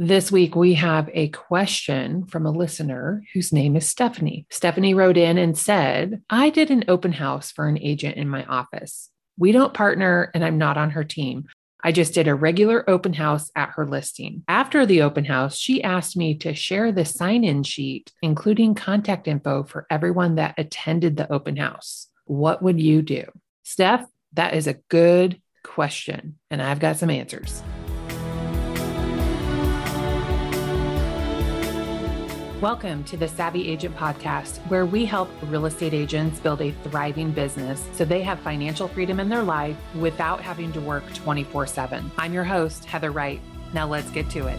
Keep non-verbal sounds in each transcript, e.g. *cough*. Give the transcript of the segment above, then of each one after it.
This week, we have a question from a listener whose name is Stephanie. Stephanie wrote in and said, I did an open house for an agent in my office. We don't partner and I'm not on her team. I just did a regular open house at her listing. After the open house, she asked me to share the sign in sheet, including contact info for everyone that attended the open house. What would you do? Steph, that is a good question, and I've got some answers. Welcome to the Savvy Agent Podcast, where we help real estate agents build a thriving business so they have financial freedom in their life without having to work 24 7. I'm your host, Heather Wright. Now let's get to it.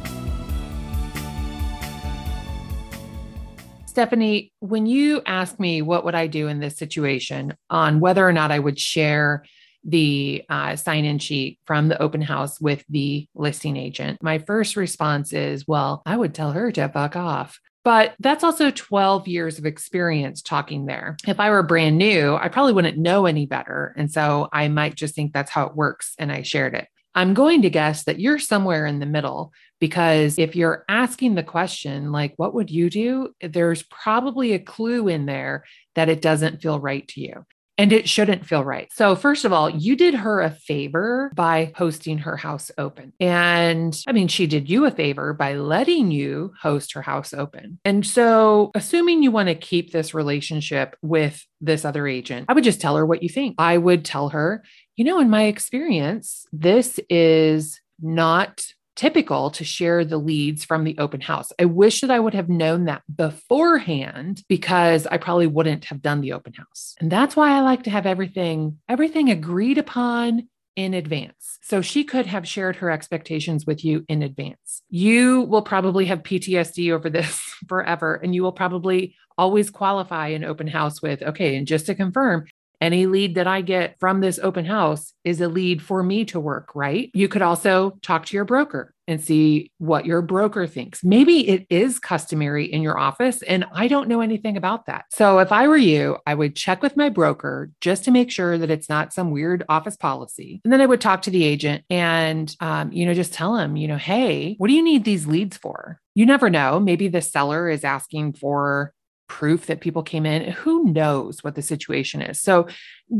Stephanie, when you ask me what would I do in this situation on whether or not I would share the uh, sign in sheet from the open house with the listing agent, my first response is, well, I would tell her to fuck off. But that's also 12 years of experience talking there. If I were brand new, I probably wouldn't know any better. And so I might just think that's how it works. And I shared it. I'm going to guess that you're somewhere in the middle because if you're asking the question, like, what would you do? There's probably a clue in there that it doesn't feel right to you and it shouldn't feel right. So, first of all, you did her a favor by hosting her house open. And I mean, she did you a favor by letting you host her house open. And so, assuming you want to keep this relationship with this other agent, I would just tell her what you think. I would tell her, you know, in my experience, this is not typical to share the leads from the open house. I wish that I would have known that beforehand because I probably wouldn't have done the open house. And that's why I like to have everything everything agreed upon in advance. So she could have shared her expectations with you in advance. You will probably have PTSD over *laughs* this forever and you will probably always qualify an open house with okay, and just to confirm, any lead that I get from this open house is a lead for me to work, right? You could also talk to your broker and see what your broker thinks. Maybe it is customary in your office, and I don't know anything about that. So if I were you, I would check with my broker just to make sure that it's not some weird office policy. And then I would talk to the agent and, um, you know, just tell him, you know, hey, what do you need these leads for? You never know. Maybe the seller is asking for proof that people came in. Who knows what the situation is? So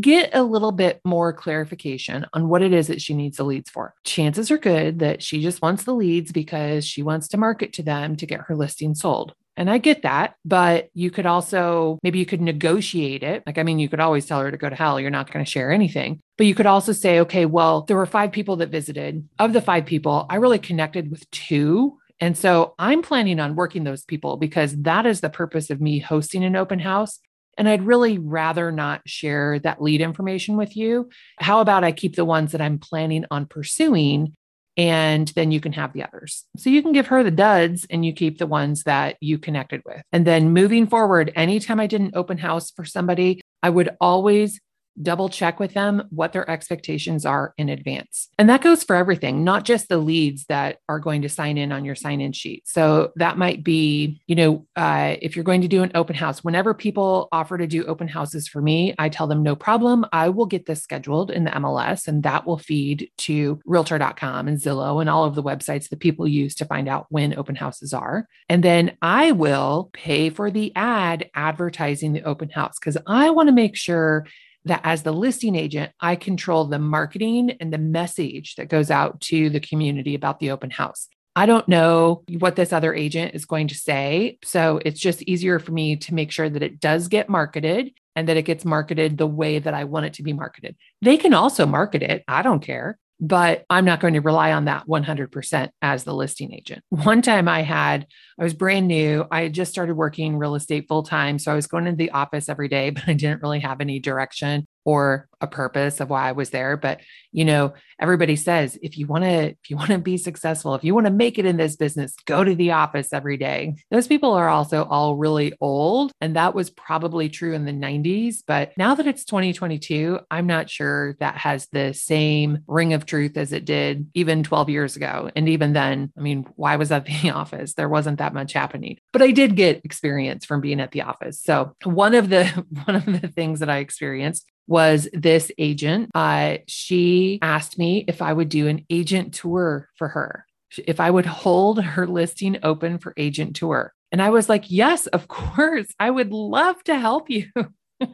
get a little bit more clarification on what it is that she needs the leads for. Chances are good that she just wants the leads because she wants to market to them to get her listing sold. And I get that, but you could also maybe you could negotiate it. Like, I mean, you could always tell her to go to hell. You're not going to share anything. But you could also say, okay, well, there were five people that visited. Of the five people, I really connected with two and so I'm planning on working those people because that is the purpose of me hosting an open house. And I'd really rather not share that lead information with you. How about I keep the ones that I'm planning on pursuing and then you can have the others. So you can give her the duds and you keep the ones that you connected with. And then moving forward, anytime I did an open house for somebody, I would always double check with them what their expectations are in advance. And that goes for everything, not just the leads that are going to sign in on your sign in sheet. So that might be, you know, uh, if you're going to do an open house, whenever people offer to do open houses for me, I tell them no problem. I will get this scheduled in the MLS and that will feed to realtor.com and Zillow and all of the websites that people use to find out when open houses are. And then I will pay for the ad advertising the open house because I want to make sure that as the listing agent, I control the marketing and the message that goes out to the community about the open house. I don't know what this other agent is going to say. So it's just easier for me to make sure that it does get marketed and that it gets marketed the way that I want it to be marketed. They can also market it. I don't care but I'm not going to rely on that 100% as the listing agent. *laughs* One time I had, I was brand new. I had just started working real estate full time. So I was going to the office every day, *laughs* but I didn't really have any direction or a purpose of why I was there. But, you know, everybody says if you want to, if you want to be successful, if you want to make it in this business, go to the office every day. Those people are also all really old. And that was probably true in the 90s. But now that it's 2022, I'm not sure that has the same ring of truth as it did even 12 years ago. And even then, I mean, why was I at *laughs* the office? There wasn't that much happening. But I did get experience from being at the office. So one of the *laughs* one of the things that I experienced was this agent. Uh, she asked me if I would do an agent tour for her. if I would hold her listing open for agent tour. And I was like, Yes, of course. I would love to help you. *laughs*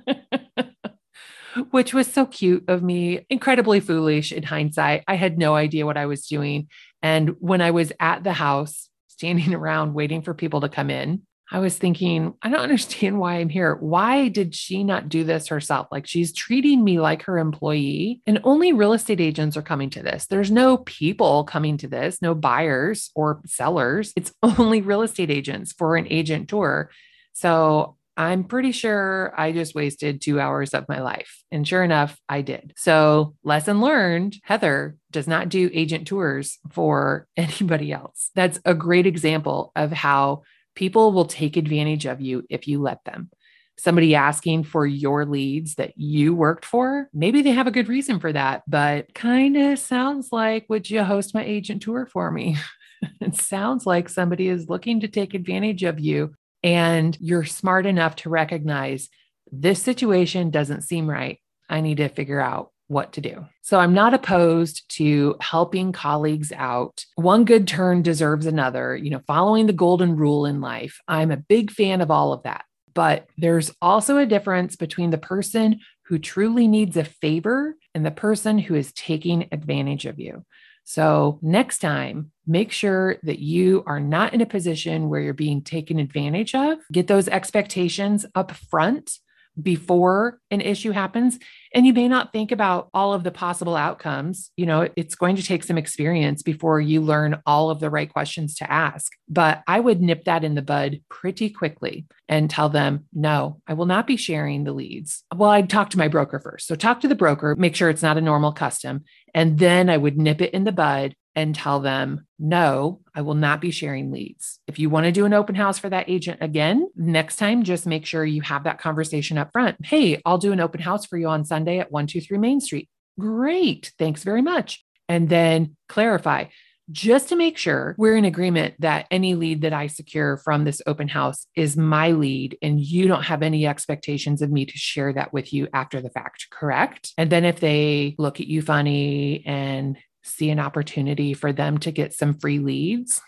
Which was so cute of me, incredibly foolish in hindsight. I had no idea what I was doing. And when I was at the house, standing *laughs* around waiting for people to come in, I was thinking, I don't *laughs* understand why I'm here. Why did she not do this herself? Like she's treating me like her employee, and only real estate agents are coming to this. There's no people coming to this, no buyers or sellers. It's *laughs* only real estate agents for an agent tour. So I'm pretty sure I just wasted two hours of my life. And sure enough, I did. So, lesson learned Heather does not do agent tours for *laughs* anybody else. That's a great example of how People will take advantage of you if you let them. Somebody asking for your leads that you worked for, maybe they have a good reason for that, but kind of sounds like, would you host my agent tour for me? *laughs* it sounds like somebody is looking to take advantage of you and you're smart enough to recognize this situation doesn't seem right. I need to figure out what to do. So I'm not opposed to helping colleagues out. One good turn deserves another, you know, following the golden rule in life. I'm a big fan of all of that. But there's also a difference between the person who truly needs a favor and the person who is taking advantage of you. So, next time, make sure that you are not in a position where you're being taken advantage of. Get those expectations up front before an issue happens and you may not think about all of the possible outcomes. You know it's going to take some experience before you learn all of the right questions to ask. But i would nip that in the bud pretty quickly and tell them no i will not be sharing the leads. Well i'd talk to my broker first. So talk to the broker make sure it's not a normal custom and then i would nip it in the bud and tell them, no, I will not be sharing leads. If you want to do an open house for that agent again, next time, just make sure you have that conversation up front. Hey, I'll do an open house for you on Sunday at 123 Main Street. Great. Thanks very much. And then clarify just to make sure we're in agreement that any lead that I secure from this open house is my lead and you don't have any expectations of me to share that with you after the fact, correct? And then if they look at you funny and see an opportunity for them to get some free leads,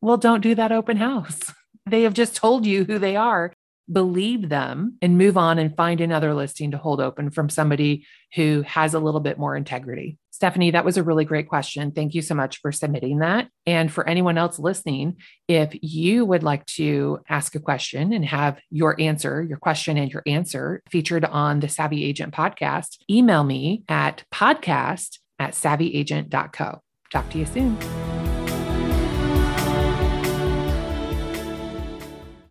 well, don't do that open house. *laughs* They have just told you who they are. Believe them and move on and find another listing to hold open from somebody who has a little bit more integrity. Stephanie, that was a really great question. Thank you so much for submitting that. And for anyone else listening, if you would like to ask a question and have your answer, your question and your answer featured on the Savvy Agent podcast, email me at podcast at savvyagent.co. Talk to you soon.